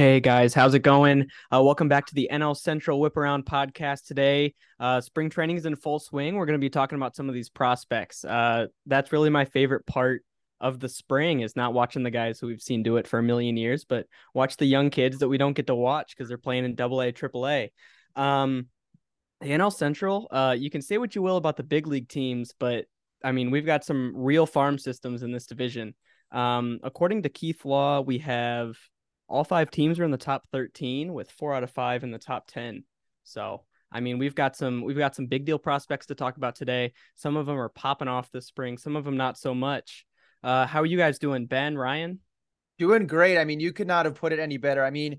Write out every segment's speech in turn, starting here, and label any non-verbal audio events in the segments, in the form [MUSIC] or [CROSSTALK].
Hey guys, how's it going? Uh, welcome back to the NL Central Whip Around podcast today. Uh, spring training is in full swing. We're going to be talking about some of these prospects. Uh, that's really my favorite part of the spring is not watching the guys who we've seen do it for a million years, but watch the young kids that we don't get to watch because they're playing in Double A, Triple A. Um, the NL Central, uh, you can say what you will about the big league teams, but I mean we've got some real farm systems in this division. Um, according to Keith Law, we have all five teams are in the top 13 with four out of five in the top 10. So, I mean, we've got some we've got some big deal prospects to talk about today. Some of them are popping off this spring, some of them not so much. Uh, how are you guys doing, Ben, Ryan? Doing great. I mean, you could not have put it any better. I mean,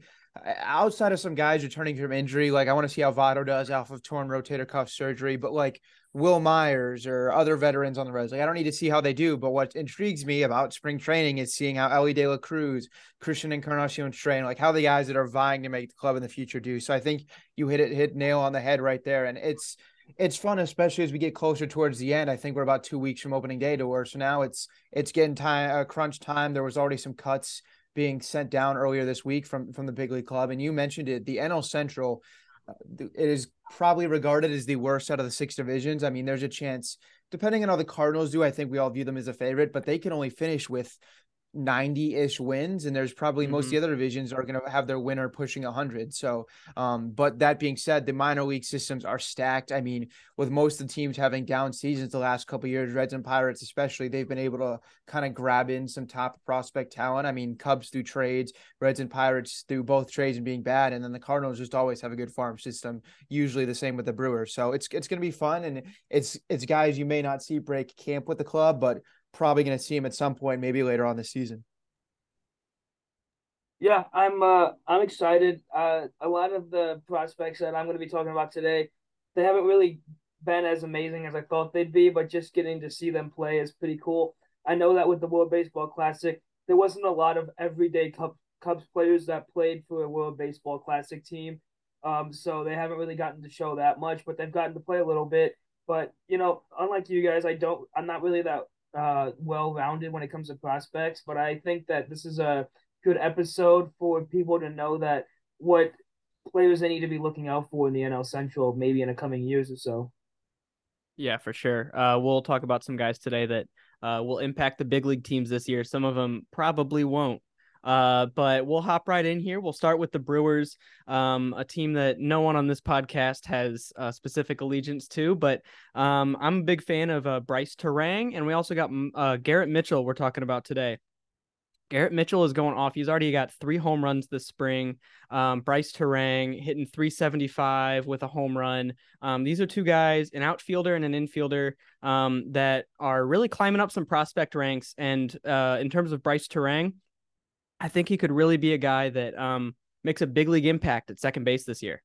outside of some guys returning from injury, like I want to see how Votto does off of torn rotator cuff surgery, but like Wil Myers or other veterans on the Reds, like I don't need to see how they do. But what intrigues me about spring training is seeing how Elly De La Cruz, Christian Encarnacion Strand, like how the guys that are vying to make the club in the future do. So I think you hit it, hit nail on the head right there. And it's, it's fun, especially as we get closer towards the end. I think we're about two weeks from opening day to work. So now it's, it's getting time, uh, crunch time. There was already some cuts being sent down earlier this week from from the big league club, and you mentioned it. The NL Central, it is probably regarded as the worst out of the six divisions. I mean, there's a chance, depending on how the Cardinals do, I think we all view them as a favorite, but they can only finish with 90 ish wins and there's probably mm-hmm. most of the other divisions are going to have their winner pushing 100 so um but that being said the minor league systems are stacked. I mean with most of the teams having down seasons the last couple years reds and pirates especially they've been able to kind of grab in some top prospect talent. I mean cubs through trades reds and pirates through both trades and being bad and then the cardinals just always have a good farm system usually the same with the brewers. So it's it's going to be fun and it's it's guys you may not see break camp with the club but probably going to see him at some point, maybe later on this season. Yeah, I'm uh, I'm excited. Uh, a lot of the prospects that I'm going to be talking about today, they haven't really been as amazing as I thought they'd be, but just getting to see them play is pretty cool. I know that with the World Baseball Classic, there wasn't a lot of everyday Cubs, Cubs players that played for a World Baseball Classic team. Um, so they haven't really gotten to show that much, but they've gotten to play a little bit. But you know, unlike you guys, I don't. I'm not really that uh, well rounded when it comes to prospects, but I think that this is a good episode for people to know that what players they need to be looking out for in the NL Central maybe in the coming years or so. Yeah, for sure. Uh, we'll talk about some guys today that uh, will impact the big league teams this year. Some of them probably won't. Uh, but we'll hop right in here. We'll start with the Brewers, um, a team that no one on this podcast has a specific allegiance to. But um, I'm a big fan of uh, Brice Turang, and we also got mm, uh, Garrett Mitchell. We're talking about today. Garrett Mitchell is going off. He's already got three home runs this spring. Um, Brice Turang hitting 375 with a home run. Um, these are two guys, an outfielder and an infielder, um, that are really climbing up some prospect ranks. And uh, in terms of Brice Turang, I think he could really be a guy that um, makes a big league impact at second base this year.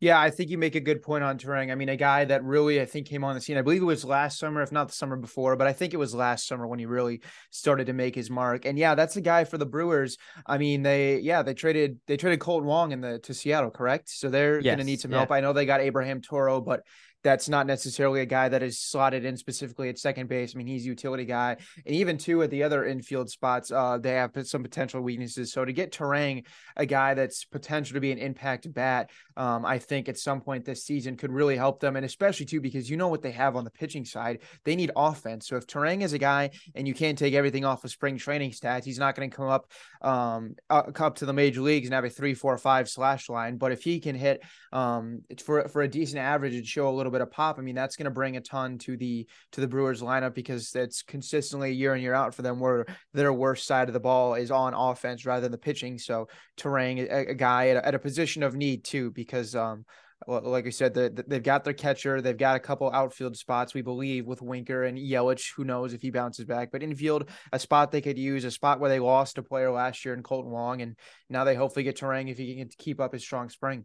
Yeah, I think you make a good point on Turang. I mean, a guy that really I think came on the scene. I believe it was last summer, if not the summer before, but I think it was last summer when he really started to make his mark. And yeah, that's a guy for the Brewers. I mean, they yeah they traded they traded Kolten Wong in the to Seattle, correct? So they're yes, going to need some yeah. help. I know they got Abraham Toro, but that's not necessarily a guy that is slotted in specifically at second base. I mean, he's a utility guy. And even two at the other infield spots, uh, they have some potential weaknesses. So to get Turang, a guy that's potential to be an impact bat, um, I think at some point this season could really help them. And especially too, because you know what they have on the pitching side, they need offense. So if Turang is a guy and you can't take everything off of spring training stats, he's not going to come up um, up to the major leagues and have a three, four, five slash line. But if he can hit um, for for a decent average and show a little bit of pop, I mean that's going to bring a ton to the to the Brewers lineup because it's consistently year in year out for them where their worst side of the ball is on offense rather than the pitching. So Turang, a, a guy at a, at a position of need too, because um, like I said, the, they've got their catcher. They've got a couple outfield spots, we believe, with Winker and Yelich. Who knows if he bounces back? But infield, a spot they could use, a spot where they lost a player last year in Kolten Wong, and now they hopefully get Turang if he can keep up his strong spring.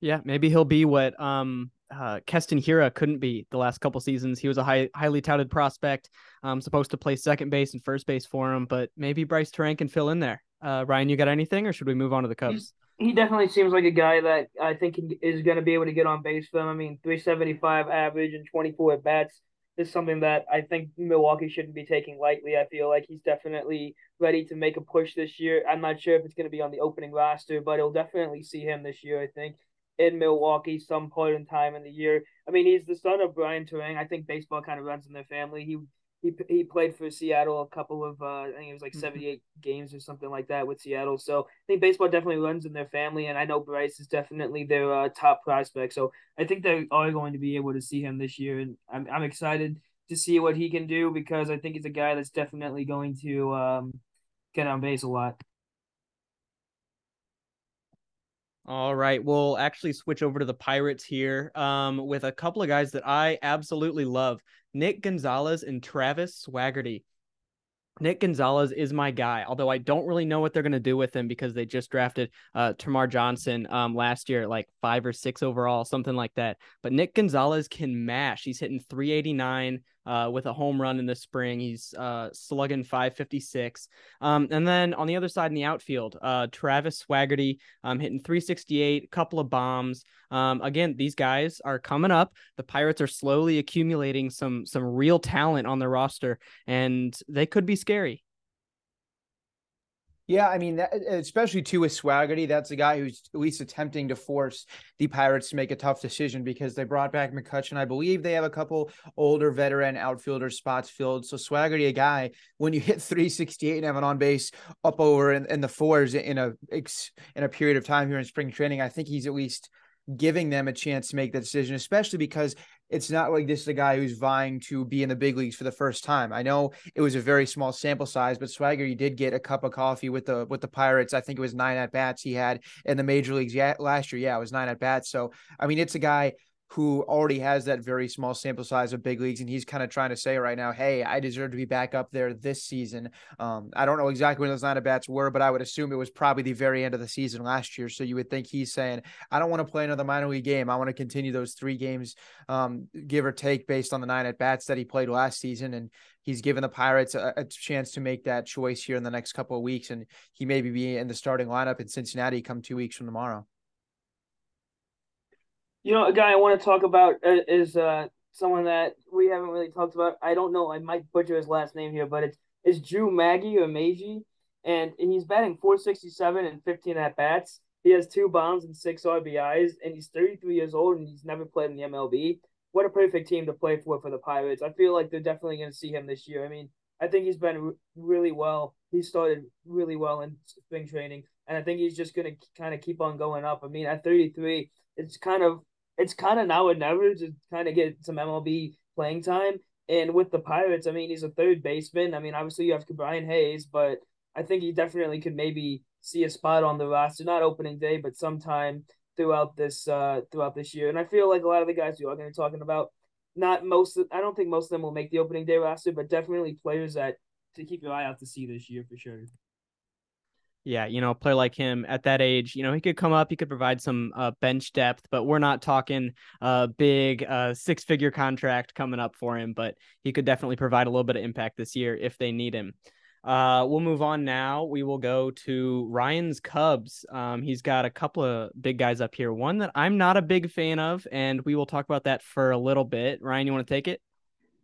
Yeah, maybe he'll be what um uh, Keston Hiura couldn't be the last couple seasons. He was a high, highly touted prospect, um, supposed to play second base and first base for him, but maybe Brice Turang can fill in there. Uh, Ryan, you got anything, or should we move on to the Cubs? he definitely seems like a guy that I think is going to be able to get on base for them. I mean, 375 average and 24 at bats. is something that I think Milwaukee shouldn't be taking lightly. I feel like he's definitely ready to make a push this year. I'm not sure if it's going to be on the opening roster, but he'll definitely see him this year, I think, in Milwaukee some point in time in the year. I mean, he's the son of Brian Turang. I think baseball kind of runs in their family. He he he played for Seattle a couple of uh, I think it was like mm-hmm. 78 games or something like that with Seattle. So I think baseball definitely runs in their family, and I know Brice is definitely their uh, top prospect. So I think they are going to be able to see him this year, and I'm I'm excited to see what he can do because I think he's a guy that's definitely going to um, get on base a lot. All right, we'll actually switch over to the Pirates here um, with a couple of guys that I absolutely love. Nick Gonzalez and Travis Swaggerty. Nick Gonzalez is my guy, although I don't really know what they're going to do with him because they just drafted uh, Termarr Johnson um, last year, like five or six overall, something like that. But Nick Gonzalez can mash. He's hitting 389 uh, with a home run in the spring. He's uh, slugging 556. Um, and then on the other side in the outfield, uh, Travis Swaggerty um, hitting 368, couple of bombs. Um, again, these guys are coming up. The Pirates are slowly accumulating some some real talent on their roster, and they could be scary. Yeah, I mean, that, especially too with Swaggerty, that's a guy who's at least attempting to force the Pirates to make a tough decision because they brought back McCutchen. I believe they have a couple older veteran outfielder spots filled. So Swaggerty, a guy, when you hit 368 and have an on base up over in, in the fours in a in a period of time here in spring training, I think he's at least giving them a chance to make that decision, especially because it's not like this is a guy who's vying to be in the big leagues for the first time. I know it was a very small sample size, but Swaggerty did get a cup of coffee with the with the Pirates. I think it was nine at bats he had in the major leagues last year. Yeah, it was nine at bats. So I mean, it's a guy who already has that very small sample size of big leagues, and he's kind of trying to say right now, "Hey, I deserve to be back up there this season." Um, I don't know exactly when those nine at bats were, but I would assume it was probably the very end of the season last year. So you would think he's saying, "I don't want to play another minor league game. I want to continue those three games, um, give or take, based on the nine at bats that he played last season." And he's given the Pirates a, a, chance to make that choice here in the next couple of weeks, and he may be in the starting lineup in Cincinnati come two weeks from tomorrow. You know, a guy I want to talk about uh, is uh, someone that we haven't really talked about. I don't know. I might butcher his last name here, but it's it's Drew Maggi or Maggi, and he's batting 467 and 15 at bats. He has two bombs and six RBIs, and he's 33 years old and he's never played in the MLB. What a perfect team to play for for the Pirates. I feel like they're definitely going to see him this year. I mean, I think he's been really well. He started really well in spring training, and I think he's just going to kind of keep on going up. I mean, at 33, it's kind of it's kind of now or never to kind of get some MLB playing time. And with the Pirates, I mean, he's a third baseman. I mean, obviously you have Brian Hayes, but I think he definitely could maybe see a spot on the roster, not opening day, but sometime throughout this uh throughout this year. And I feel like a lot of the guys you are going to be talking about, not most. Of, I don't think most of them will make the opening day roster, but definitely players that to keep your eye out to see this year for sure. Yeah, you know, a player like him at that age, you know, he could come up, he could provide some uh, bench depth, but we're not talking a big uh, six figure contract coming up for him, but he could definitely provide a little bit of impact this year if they need him. Uh, we'll move on now. We will go to Ryan's Cubs. Um, he's got a couple of big guys up here. One that I'm not a big fan of, and we will talk about that for a little bit. Ryan, you want to take it?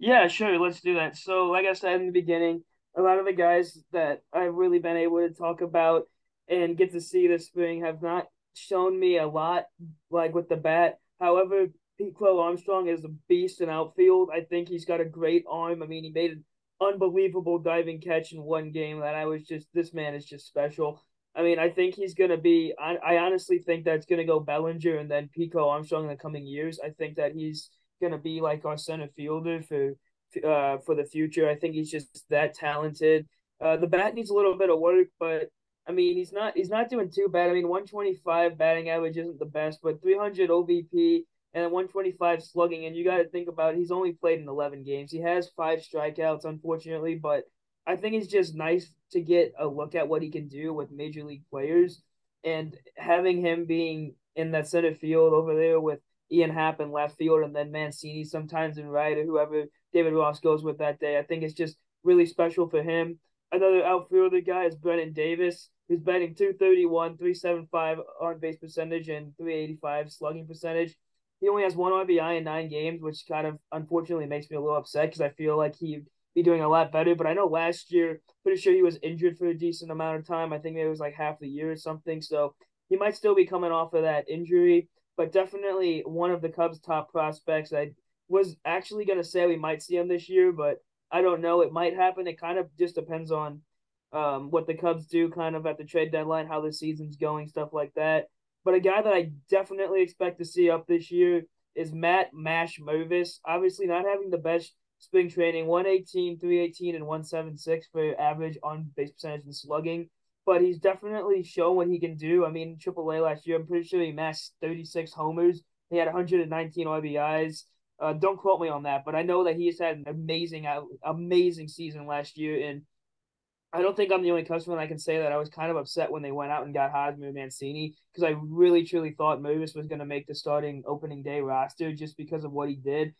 Yeah, sure. Let's do that. So, like I said in the beginning, a lot of the guys that I've really been able to talk about and get to see this spring have not shown me a lot, like with the bat. However, Pete Crow Armstrong is a beast in outfield. I think he's got a great arm. I mean, he made an unbelievable diving catch in one game that I was just, this man is just special. I mean, I think he's going to be, I, I honestly think that's going to go Bellinger and then Pico Armstrong in the coming years. I think that he's going to be like our center fielder for uh, for the future. I think he's just that talented. Uh, the bat needs a little bit of work, but I mean he's not he's not doing too bad. I mean 125 batting average isn't the best, but 300 OBP and 125 slugging. And you got to think about it, he's only played in 11 games. He has five strikeouts, unfortunately, but I think it's just nice to get a look at what he can do with major league players and having him being in that center field over there with Ian Happ in left field and then Mancini sometimes in right or whoever David Ross goes with that day. I think it's just really special for him. Another outfielder guy is Brennen Davis, who's batting 231, 375 on base percentage, and 385 slugging percentage. he only has one RBI in nine games, which kind of unfortunately makes me a little upset because I feel like he'd be doing a lot better. But I know last year, pretty sure he was injured for a decent amount of time. I think it was like half the year or something. So he might still be coming off of that injury, but definitely one of the Cubs' top prospects. I was actually going to say we might see him this year, but I don't know. It might happen. It kind of just depends on um, what the Cubs do kind of at the trade deadline, how the season's going, stuff like that. But a guy that I definitely expect to see up this year is Matt Mash Mervis. Obviously, not having the best spring training 118, 318, and 176 for average on base percentage and slugging. But he's definitely shown what he can do. I mean, AAA last year, I'm pretty sure he mashed 36 homers. He had 119 RBIs. Uh, don't quote me on that, but I know that he has had an amazing, amazing season last year. And I don't think I'm the only customer that I can say that I was kind of upset when they went out and got Hosmer Mancini because I really truly thought Mervis was going to make the starting opening day roster just because of what he did.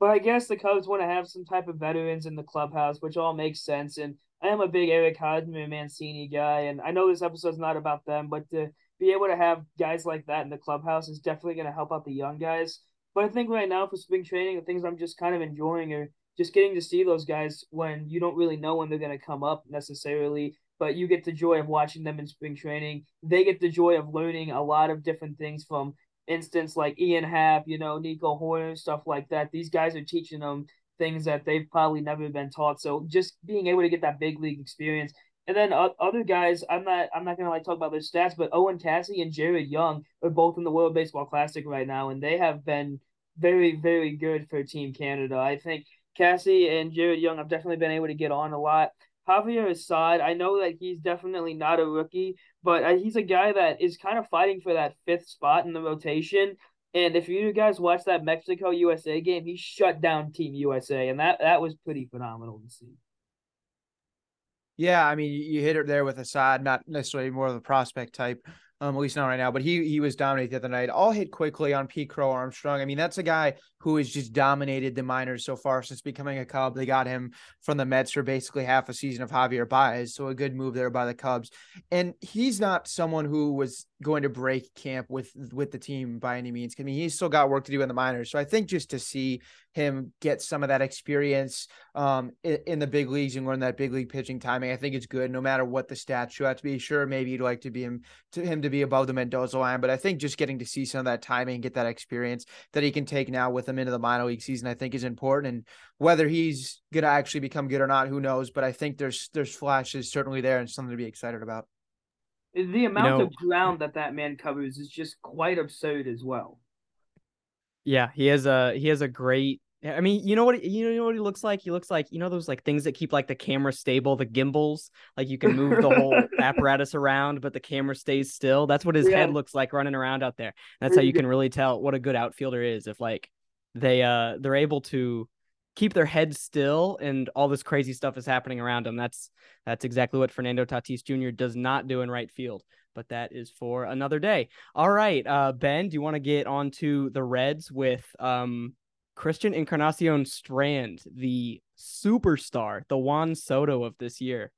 But I guess the Cubs want to have some type of veterans in the clubhouse, which all makes sense. And I am a big Eric Hosmer Mancini guy, and I know this episode's not about them, but to be able to have guys like that in the clubhouse is definitely going to help out the young guys. But I think right now for spring training, the things I'm just kind of enjoying are just getting to see those guys when you don't really know when they're going to come up necessarily, but you get the joy of watching them in spring training. They get the joy of learning a lot of different things from instance like Ian Happ, you know, Nico Hoerner, stuff like that. These guys are teaching them things that they've probably never been taught. So just being able to get that big league experience. And then uh, other guys, I'm not, I'm not gonna like talk about their stats, but Owen Caissie and Jared Young are both in the World Baseball Classic right now, and they have been very, very good for Team Canada. I think Caissie and Jared Young have definitely been able to get on a lot. Javier Assad, I know that he's definitely not a rookie, but uh, he's a guy that is kind of fighting for that fifth spot in the rotation. And if you guys watch that Mexico USA game, he shut down Team USA, and that that was pretty phenomenal to see. Yeah, I mean, you hit it there with Assad, not necessarily more of the prospect type, um, at least not right now. But he he was dominated the other night. I'll hit quickly on Pete Crow Armstrong. I mean, that's a guy who has just dominated the minors so far since becoming a Cub. They got him from the Mets for basically half a season of Javier Baez, so a good move there by the Cubs. And he's not someone who was going to break camp with with the team by any means. I mean, he's still got work to do in the minors. So I think just to see him get some of that experience um, in, in, the big leagues and learn that big league pitching timing, I think it's good. No matter what the stats you have to be sure, maybe you'd like to be him to him to be above the Mendoza line, but I think just getting to see some of that timing, get that experience that he can take now with him into the minor league season, I think is important. And whether he's gonna actually become good or not, who knows? But I think there's there's flashes certainly there and something to be excited about. The amount you know, of ground that that man covers is just quite absurd as well. Yeah, he has a he has a great. I mean, you know what you know what he looks like. He looks like you know those like things that keep like the camera stable, the gimbals. Like you can [LAUGHS] move the whole apparatus around, but the camera stays still. That's what his yeah. head looks like running around out there. That's how you can really tell what a good outfielder is. If like they uh they're able to keep their heads still and all this crazy stuff is happening around them. That's that's exactly what Fernando Tatis Jr. does not do in right field. But that is for another day. All right, uh, Ben, do you want to get on to the Reds with um, Christian Encarnacion Strand, the superstar, the Juan Soto of this year?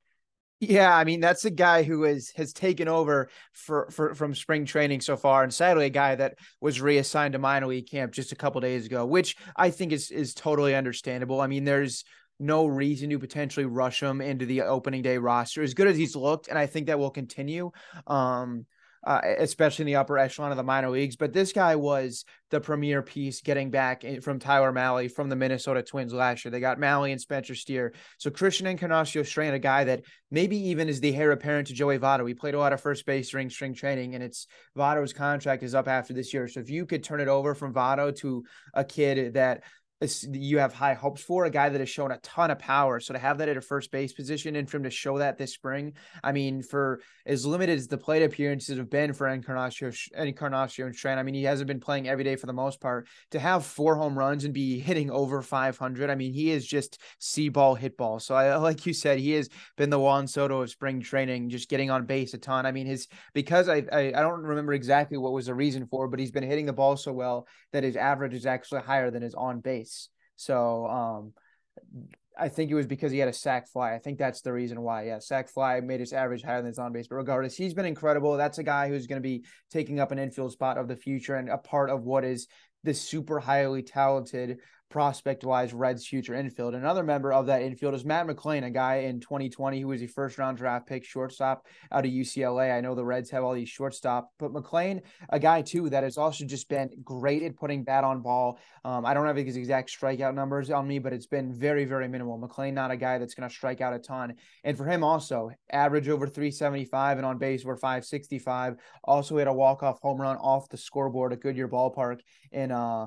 Yeah, I mean that's a guy who has has taken over for, for from spring training so far, and sadly a guy that was reassigned to minor league camp just a couple days ago, which I think is is totally understandable. I mean, there's no reason to potentially rush him into the opening day roster as good as he's looked, and I think that will continue. Um, uh, especially in the upper echelon of the minor leagues. But this guy was the premier piece getting back from Tyler Mahle from the Minnesota Twins last year. They got Mahle and Spencer Steer. So Christian Encarnacion Strand, a guy that maybe even is the heir apparent to Joey Votto. He played a lot of first base during spring training, and it's Votto's contract is up after this year. So if you could turn it over from Votto to a kid that you have high hopes for a guy that has shown a ton of power. So to have that at a first base position and for him to show that this spring, I mean, for as limited as the plate appearances have been for Encarnacion, Encarnacion Strand, I mean, he hasn't been playing every day for the most part. To have four home runs and be hitting over 500, I mean, he is just see ball, hit ball. So I, like you said, he has been the Juan Soto of spring training, just getting on base a ton. I mean, his because I, I, I don't remember exactly what was the reason for, but he's been hitting the ball so well that his average is actually higher than his on base. So um, I think it was because he had a sac fly. I think that's the reason why. Yeah, sac fly made his average higher than his on base. But regardless, he's been incredible. That's a guy who's going to be taking up an infield spot of the future and a part of what is this super highly talented prospect wise Reds future infield. Another member of that infield is Matt McLain, a guy in 2020 who was a first round draft pick shortstop out of UCLA. I know the Reds have all these shortstop, but McLain, a guy too that has also just been great at putting bat on ball. Um, I don't have his exact strikeout numbers on me, but it's been very, very minimal. McLain, not a guy that's going to strike out a ton. And for him also, average over 375 and on base over 565. Also he had a walk off home run off the scoreboard at Goodyear Ballpark in uh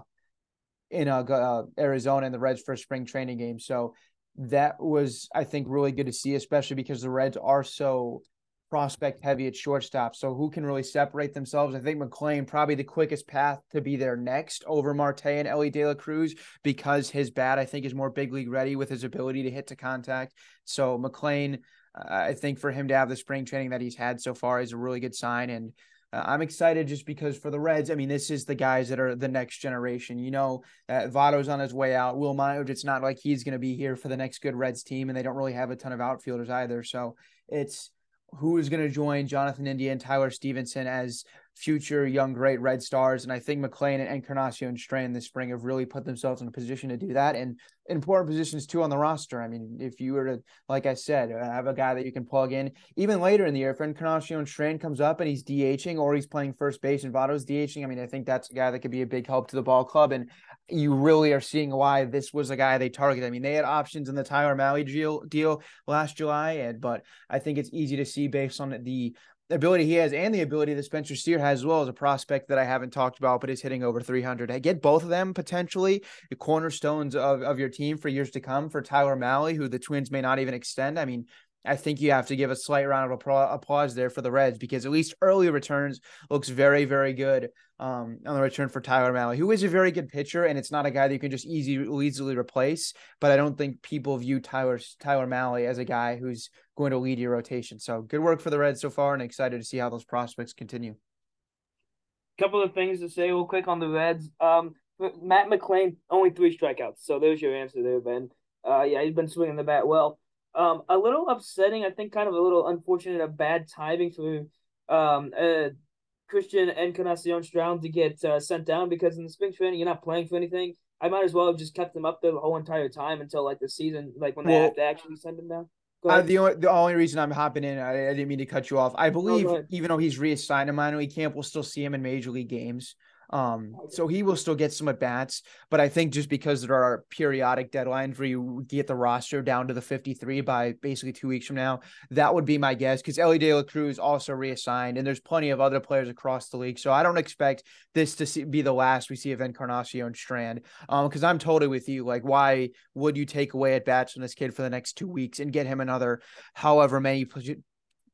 in uh, uh, Arizona in the Reds first spring training game. So that was, I think, really good to see, especially because the Reds are so prospect heavy at shortstop. So who can really separate themselves? I think McLain probably the quickest path to be there next over Marte and Elly De La Cruz because his bat I think is more big league ready with his ability to hit to contact. So McLain, uh, I think for him to have the spring training that he's had so far is a really good sign and. Uh, I'm excited just because for the Reds, I mean, this is the guys that are the next generation. You know, uh, Votto's on his way out. Wil Myers, it's not like he's going to be here for the next good Reds team, and they don't really have a ton of outfielders either. So it's who is going to join Jonathan India and Tyler Stephenson as future young great Red Stars. And I think McLain and Encarnacion and Strand this spring have really put themselves in a position to do that and important positions too on the roster. I mean, if you were to, like I said, have a guy that you can plug in even later in the year, if Encarnacion Strand comes up and he's DHing or he's playing first base and Votto's DHing, I mean, I think that's a guy that could be a big help to the ball club. And you really are seeing why this was a guy they targeted. I mean, they had options in the Tyler Mahle deal, deal last July, and but I think it's easy to see based on the ability he has and the ability that Spencer Steer has as well as a prospect that I haven't talked about, but is hitting over 300. I get both of them potentially the cornerstones of, of your team for years to come for Tyler Mahle, who the Twins may not even extend. I mean, I think you have to give a slight round of applause there for the Reds because at least early returns looks very, very good um, on the return for Tyler Mahle, who is a very good pitcher, and it's not a guy that you can just easy, easily replace. But I don't think people view Tyler Tyler Mahle as a guy who's going to lead your rotation. So good work for the Reds so far, and excited to see how those prospects continue. Couple of things to say real quick on the Reds. Um, Matt McLain only three strikeouts, so there's your answer there, Ben. Uh, yeah, he's been swinging the bat well. Um, a little upsetting, I think, kind of a little unfortunate, a bad timing for um, uh, Christian and Encarnacion Strand to get uh, sent down because in the spring training you're not playing for anything. I might as well have just kept him up there the whole entire time until like the season, like when well, they have to actually send him down. Uh, the only the only reason I'm hopping in, I, I, didn't mean to cut you off. I believe even though he's reassigned to minor league camp, we'll still see him in major league games. Um, so he will still get some at bats, but I think just because there are periodic deadlines where you get the roster down to the 53 by basically two weeks from now, that would be my guess. Because Elly De La Cruz also reassigned, and there's plenty of other players across the league. So I don't expect this to see, be the last we see of Encarnacion Strand. Um, because I'm totally with you. Like, why would you take away at bats from this kid for the next two weeks and get him another however many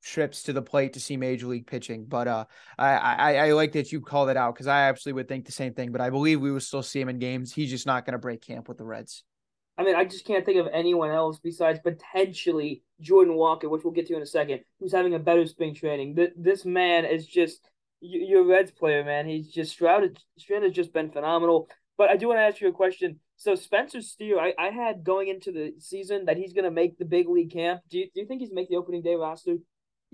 trips to the plate to see major league pitching. But uh, I, I, I like that you call that out because I absolutely would think the same thing. But I believe we will still see him in games. He's just not going to break camp with the Reds. I mean, I just can't think of anyone else besides potentially Jordan Walker, which we'll get to in a second, who's having a better spring training. This man is just your Reds player, man. He's just Stroud. Stroud has just been phenomenal. But I do want to ask you a question. So Spencer Steer, I, I had going into the season that he's going to make the big league camp. Do you, do you think he's make the opening day roster?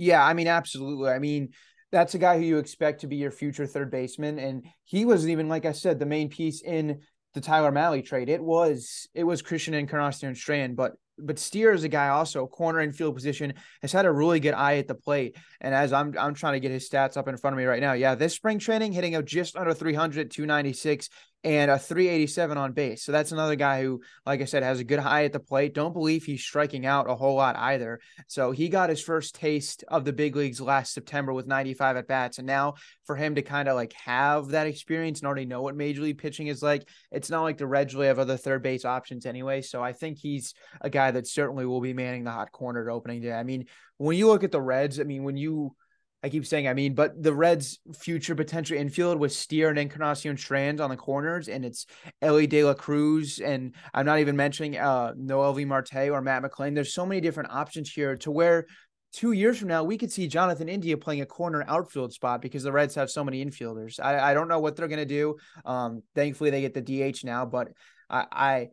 Yeah, I mean, absolutely. I mean, that's a guy who you expect to be your future third baseman, and he wasn't even, like I said, the main piece in the Tyler Mahle trade. It was it was Christian Encarnacion Strand, but but Steer is a guy also corner and field position has had a really good eye at the plate. And as I'm I'm trying to get his stats up in front of me right now, yeah, this spring training hitting out just under 300, 296 and a 387 on base. So that's another guy who, like I said, has a good eye at the plate. Don't believe he's striking out a whole lot either. So he got his first taste of the big leagues last September with 95 at bats. And now for him to kind of like have that experience and already know what major league pitching is like, it's not like the Reds really have other third base options anyway. So I think he's a guy that certainly will be manning the hot corner at opening day. I mean, when you look at the Reds, I mean, when you I keep saying, I mean, but the Reds' future potential infield with Steer and Encarnacion Strand on the corners, and it's Elly De La Cruz, and I'm not even mentioning uh, V. Marte or Matt McLain. There's so many different options here to where two years from now we could see Jonathan India playing a corner outfield spot because the Reds have so many infielders. I, I don't know what they're gonna do. Um, thankfully they get the DH now, but I, I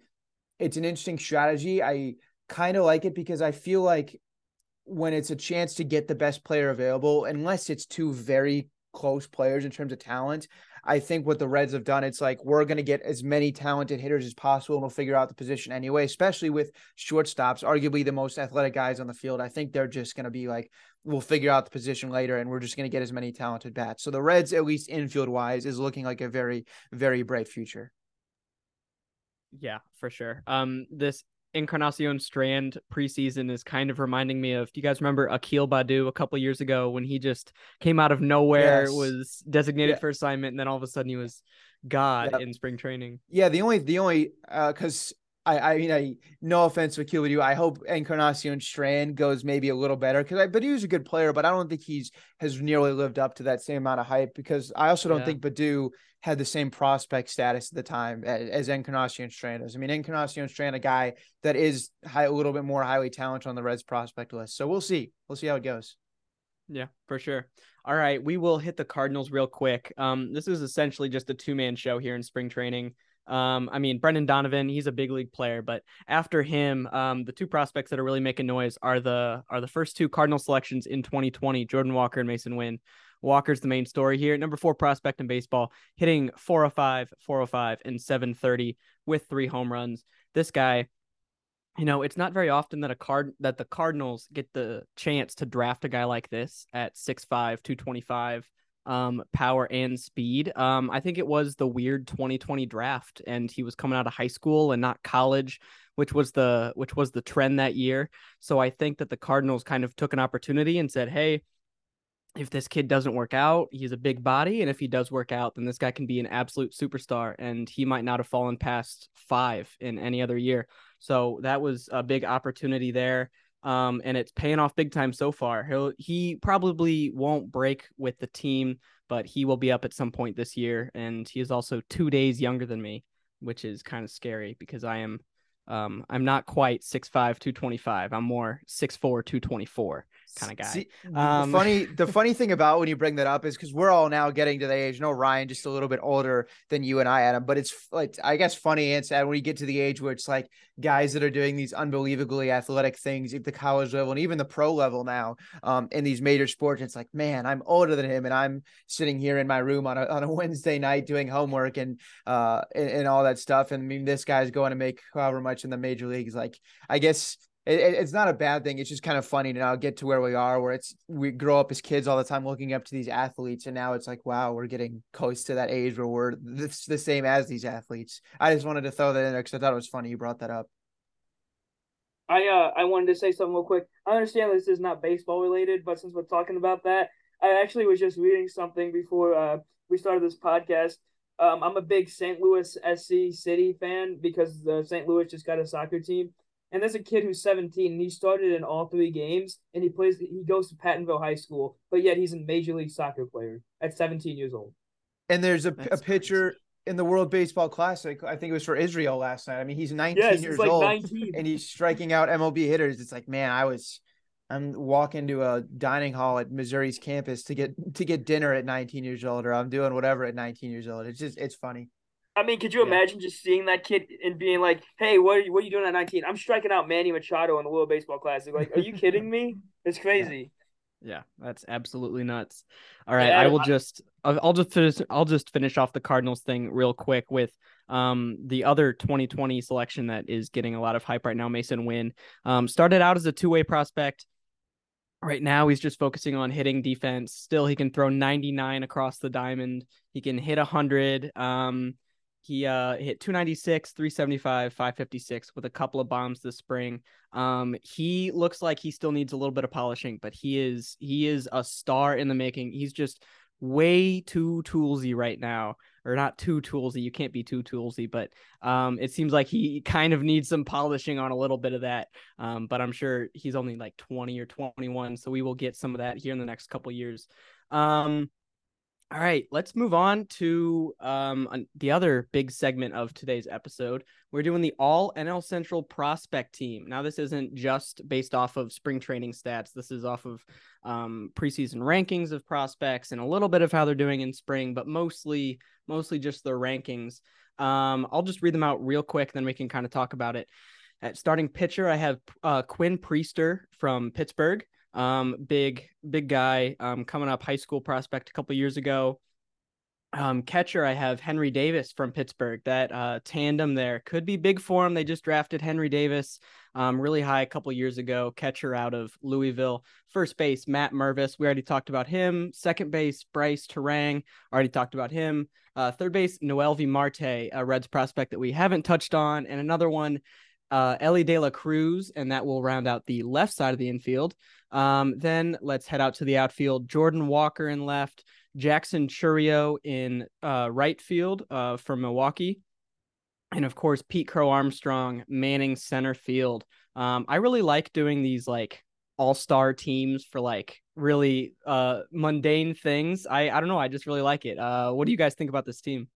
it's an interesting strategy. I kind of like it because I feel like when it's a chance to get the best player available, unless it's two very close players in terms of talent, I think what the Reds have done, it's like we're going to get as many talented hitters as possible and we'll figure out the position anyway, especially with shortstops, arguably the most athletic guys on the field. I think they're just going to be like, we'll figure out the position later and we're just going to get as many talented bats. So the Reds, at least infield wise, is looking like a very, very bright future. Yeah, for sure. Um, this Encarnacion Strand preseason is kind of reminding me of. Do you guys remember Akil Baddoo a couple years ago when he just came out of nowhere, yes. was designated yeah. for assignment, and then all of a sudden he was God yep. in spring training? Yeah, the only the only uh, because I, I mean, I no offense to Akil I hope Encarnacion Strand goes maybe a little better because I, but he was a good player, but I don't think he's has nearly lived up to that same amount of hype because I also don't yeah. think Baddoo had the same prospect status at the time as, as Encarnacion Strand is. I mean, Encarnacion Strand, a guy that is high, a little bit more highly talented on the Reds prospect list. So we'll see. We'll see how it goes. Yeah, for sure. All right, we will hit the Cardinals real quick. Um, this is essentially just a two man show here in spring training. Um, I mean, Brendan Donovan, he's a big league player, but after him, um, the two prospects that are really making noise are the are the first two Cardinal selections in 2020, Jordan Walker and Mason Winn. Walker's the main story here. Number four prospect in baseball, hitting 405, 405, and 730 with three home runs. This guy, you know, it's not very often that a card that the Cardinals get the chance to draft a guy like this at 6'5, 225 um, power and speed. Um, I think it was the weird 2020 draft, and he was coming out of high school and not college, which was the which was the trend that year. So I think that the Cardinals kind of took an opportunity and said, "Hey, if this kid doesn't work out, he's a big body, and if he does work out, then this guy can be an absolute superstar, and he might not have fallen past five in any other year." So that was a big opportunity there um, and it's paying off big time so far. He'll he probably won't break with the team, but he will be up at some point this year, and he is also two days younger than me, which is kind of scary because I am um, I'm not quite 6'5", 225. I'm more 6'4", 224 kind of guy. See, um, the funny, the [LAUGHS] funny thing about when you bring that up is because we're all now getting to the age. No, Ryan just a little bit older than you and I, Adam. But it's like I guess funny and sad when you get to the age where it's like guys that are doing these unbelievably athletic things at the college level and even the pro level now um, in these major sports. It's like, man, I'm older than him, and I'm sitting here in my room on a on a [LAUGHS] Wednesday night doing homework and uh and, and all that stuff. And I mean, this guy's going to make however much in the major leagues. Like, I guess it, it's not a bad thing. It's just kind of funny to now get to where we are, where it's we grow up as kids all the time looking up to these athletes, and now it's like, wow, we're getting close to that age where we're the, the same as these athletes. I just wanted to throw that in there because I thought it was funny you brought that up. I uh I wanted to say something real quick. I understand this is not baseball related, but since we're talking about that, I actually was just reading something before uh we started this podcast. Um, I'm a big St. Louis SC City fan because the St. Louis just got a soccer team. And there's a kid who's 17 and he started in all three games and he plays he goes to Pattonville High School, but yet he's a major league soccer player at 17 years old. And there's a, a pitcher in the World Baseball Classic. I think it was for Israel last night. I mean, he's 19 yes, years like old 19. and he's striking out MLB hitters. It's like, man, I was I'm walking to a dining hall at Missouri's campus to get to get dinner at 19 years old, or I'm doing whatever at 19 years old. It's just it's funny. I mean, could you imagine just seeing that kid and being like, "Hey, what are you, what are you doing at 19? I'm striking out Manny Machado in the World Baseball Classic." Like, are you [LAUGHS] kidding me? It's crazy. Yeah. yeah that's absolutely nuts. All right, yeah, I will I, just I'll just finish I'll just finish off the Cardinals thing real quick with um the other 2020 selection that is getting a lot of hype right now, Mason Winn. Um started out as a two-way prospect. Right now, he's just focusing on hitting defense. Still, he can throw 99 across the diamond. He can hit 100. Um, he uh, hit 296, 375, 556 with a couple of bombs this spring. Um, he looks like he still needs a little bit of polishing, but he is he is a star in the making. He's just way too toolsy right now, or not too toolsy. You can't be too toolsy, but um, it seems like he kind of needs some polishing on a little bit of that. Um, but I'm sure he's only like 20 or 21, so we will get some of that here in the next couple years. Um, all right, let's move on to um, the other big segment of today's episode. We're doing the All NL Central Prospect Team. Now, this isn't just based off of spring training stats. This is off of um, preseason rankings of prospects and a little bit of how they're doing in spring, but mostly, mostly just their rankings. Um, I'll just read them out real quick, then we can kind of talk about it. At starting pitcher, I have uh, Quinn Priester from Pittsburgh. Um, big, big guy. Um, coming up, high school prospect a couple years ago. Um, catcher, I have Henry Davis from Pittsburgh. That uh, tandem there could be big for him. They just drafted Henry Davis um, really high a couple years ago. Catcher out of Louisville. First base, Matt Mervis. We already talked about him. Second base, brice Turang. Already talked about him. Uh, third base, Noelvi Marte, a Reds prospect that we haven't touched on. And another one, uh, Elly De La Cruz, and that will round out the left side of the infield. Um, then let's head out to the outfield. Jordan Walker in left. Jackson Chourio in uh, right field uh, from Milwaukee. And of course, Pete Crow Armstrong manning center field. Um, I really like doing these like all star teams for like really uh, mundane things. I, I don't know. I just really like it. Uh, what do you guys think about this team?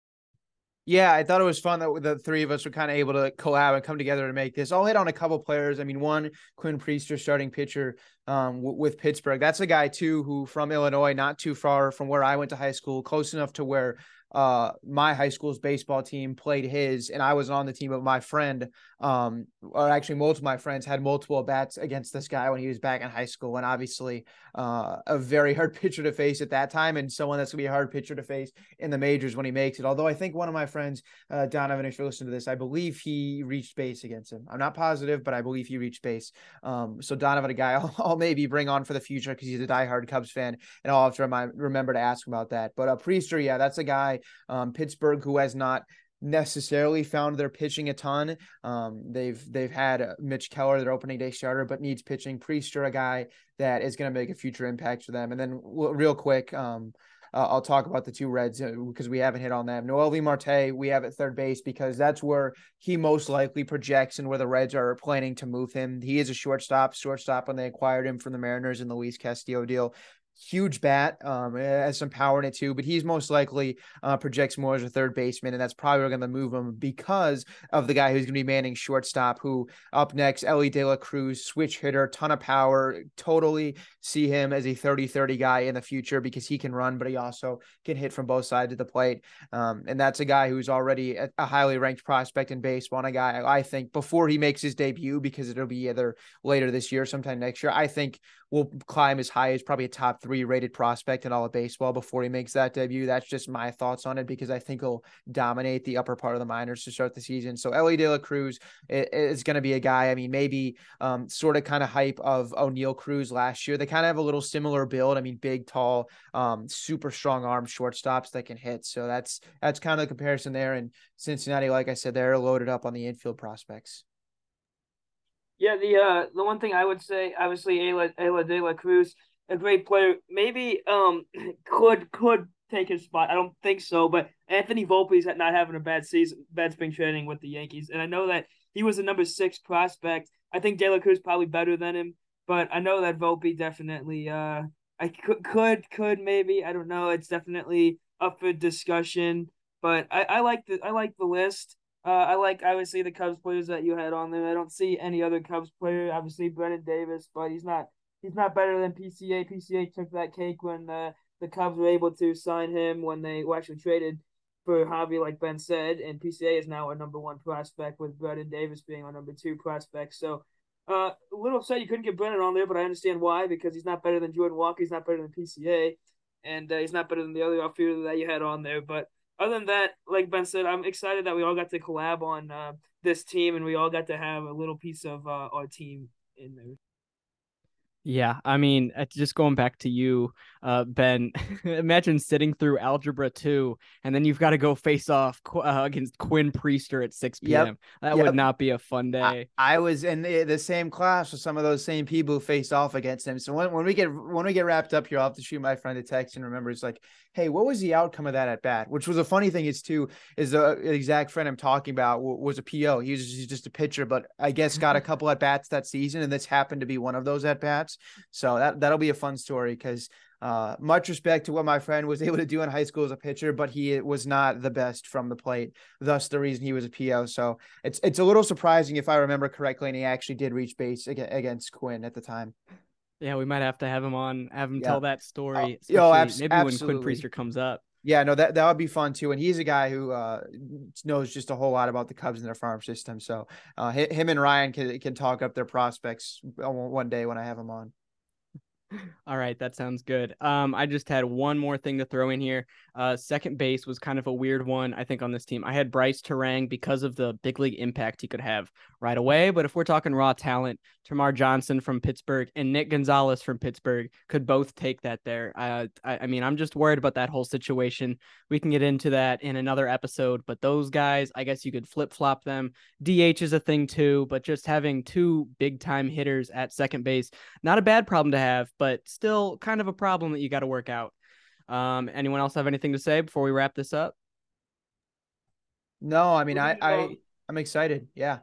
Yeah, I thought it was fun that the three of us were kind of able to collab and come together to make this. I'll hit on a couple players. I mean, one Quinn Priester, starting pitcher um, w- with Pittsburgh. That's a guy too who from Illinois, not too far from where I went to high school, close enough to where uh my high school's baseball team played his and I was on the team but my friend um or actually multiple of my friends had multiple bats against this guy when he was back in high school and obviously uh a very [LAUGHS] hard pitcher to face at that time and someone that's gonna be a hard pitcher to face in the majors when he makes it. Although I think one of my friends uh Donovan if you're listening to this I believe he reached base against him. I'm not positive but I believe he reached base. Um so Donovan a guy [LAUGHS] I'll, I'll maybe bring on for the future because he's a diehard Cubs fan and I'll have to remind, remember to ask about that. But uh Priester yeah that's a guy um, Pittsburgh, who has not necessarily found their pitching a ton. Um, they've they've had uh, Mitch Keller, their opening day starter, but needs pitching. Priester, a guy that is going to make a future impact for them. And then real quick, um, uh, I'll talk about the two Reds because uh, we haven't hit on them. Noelvi Marte, we have at third base because that's where he most likely projects and where the Reds are planning to move him. He is a shortstop, shortstop when they acquired him from the Mariners in the Luis Castillo deal huge bat, um, has some power in it too, but he's most likely uh, projects more as a third baseman, and that's probably going to move him because of the guy who's going to be manning shortstop. Who up next, Elly De La Cruz, switch hitter, ton of power. Totally see him as a 30-30 guy in the future because he can run, but he also can hit from both sides of the plate. Um, and that's a guy who's already a, a highly ranked prospect in baseball, and a guy I think before he makes his debut because it'll be either later this year, sometime next year. I think will climb as high as probably a top three rated prospect in all of baseball before he makes that debut. That's just my thoughts on it because I think he'll dominate the upper part of the minors to start the season. So Elly De La Cruz is going to be a guy. I mean, maybe um, sort of kind of hype of Oneil Cruz last year. They kind of have a little similar build. I mean, big, tall, um, super strong arm shortstops that can hit. So that's that's kind of the comparison there. And Cincinnati, like I said, they're loaded up on the infield prospects. Yeah, the uh the one thing I would say, obviously, Elly Elly De La Cruz, a great player, maybe um [CLEARS THROAT] could could take his spot. I don't think so, but Anthony Volpe's not having a bad season, bad spring training with the Yankees, and I know that he was a number six prospect. I think De La Cruz probably better than him, but I know that Volpe definitely uh I could could could maybe I don't know. It's definitely up for discussion, but I I like the I like the list. Uh, I like obviously the Cubs players that you had on there. I don't see any other Cubs player. Obviously Brennen Davis, but he's not he's not better than PCA. PCA took that cake when uh, the Cubs were able to sign him when they actually traded for Javi, like Ben said, and PCA is now our number one prospect with Brennen Davis being our number two prospect. So uh, a little upset you couldn't get Brennen on there, but I understand why because he's not better than Jordan Walker. He's not better than PCA, and uh, he's not better than the other outfielder that you had on there. But other than that, like Ben said, I'm excited that we all got to collab on uh, this team and we all got to have a little piece of uh, our team in there. Yeah, I mean, uh, just going back to you, uh, Ben. [LAUGHS] imagine sitting through Algebra two, and then you've got to go face off uh, against Quinn Priester at six p.m. Yep. That yep. would not be a fun day. I, I, was in the, the same class with some of those same people who faced off against him. So when, when we get when we get wrapped up here, I'll have to shoot my friend a text and remember it's like, hey, what was the outcome of that at bat? Which was a funny thing is too is the uh, exact friend I'm talking about was a PO. He was just a pitcher, but I guess got a mm-hmm. couple at bats that season, and this happened to be one of those at bats. So that that'll be a fun story because uh, much respect to what my friend was [LAUGHS] able to do in high school as a pitcher, but he uh, was not the best from the plate. Thus, the reason he was a PO. So it's it's a little surprising if I remember correctly, and he actually did reach base against Quinn at the time. Yeah, we might have to have him on, have him yeah. tell that story. Oh, abs- maybe absolutely. when Quinn Priester comes up. Yeah, no, that that would be fun too. And he's a guy who uh, knows just a whole lot about the Cubs and their farm system. So uh, him and Ryan can can talk up their prospects one day when I have them on. All right, that sounds good. Um, I just had one more thing to throw in here. Uh, second base was kind of a weird one, I think, on this team. I had Brice Turang because of the big league impact he could have right away. But if we're talking raw talent, Termarr Johnson from Pittsburgh and Nick Gonzalez from Pittsburgh could both take that there. Uh, I, I mean, I'm just worried about that whole situation. We can get into that in another episode. But those guys, I guess you could flip flop them. DH is a thing too, but just having two big time hitters at second base, not a bad problem to have but still kind of a problem that you got to work out. Um, anyone else have anything to say before we wrap this up? No, I mean, I, I, I'm excited. Yeah.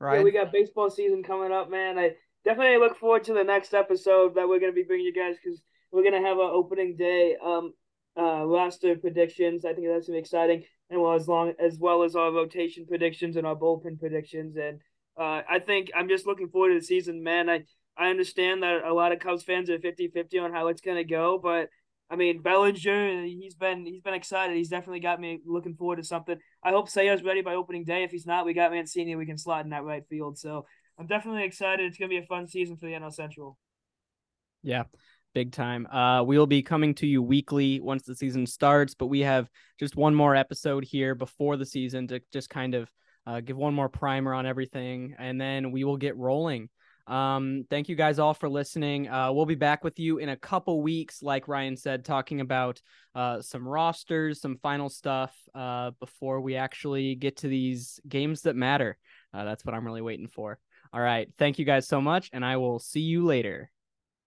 Right. Yeah, we got baseball season coming up, man. I definitely look forward to the next episode that we're going to be bringing you guys because we're going to have an opening day um uh roster predictions. I think that's going to be exciting, and well as long as well as our rotation predictions and our bullpen predictions. And uh, I think I'm just looking forward to the season, man. I I understand that a lot of Cubs fans are 50-50 on how it's gonna go, but I mean Bellinger, he's been he's been excited. He's definitely got me looking forward to something. I hope Seiya's ready by opening day. If he's not, we got Mancini. We can slot in that right field. So I'm definitely excited. It's gonna be a fun season for the NL Central. Yeah, big time. Uh, we'll be coming to you weekly once the season starts, but we have just one more episode here before the season to just kind of uh, give one more primer on everything, and then we will get rolling. Um, thank you guys all for listening. Uh, we'll be back with you in a couple weeks, like Ryan said, talking about uh, some rosters, some final stuff uh, before we actually get to these games that matter. Uh, that's what I'm really waiting for. All right. Thank you guys so much, and I will see you later.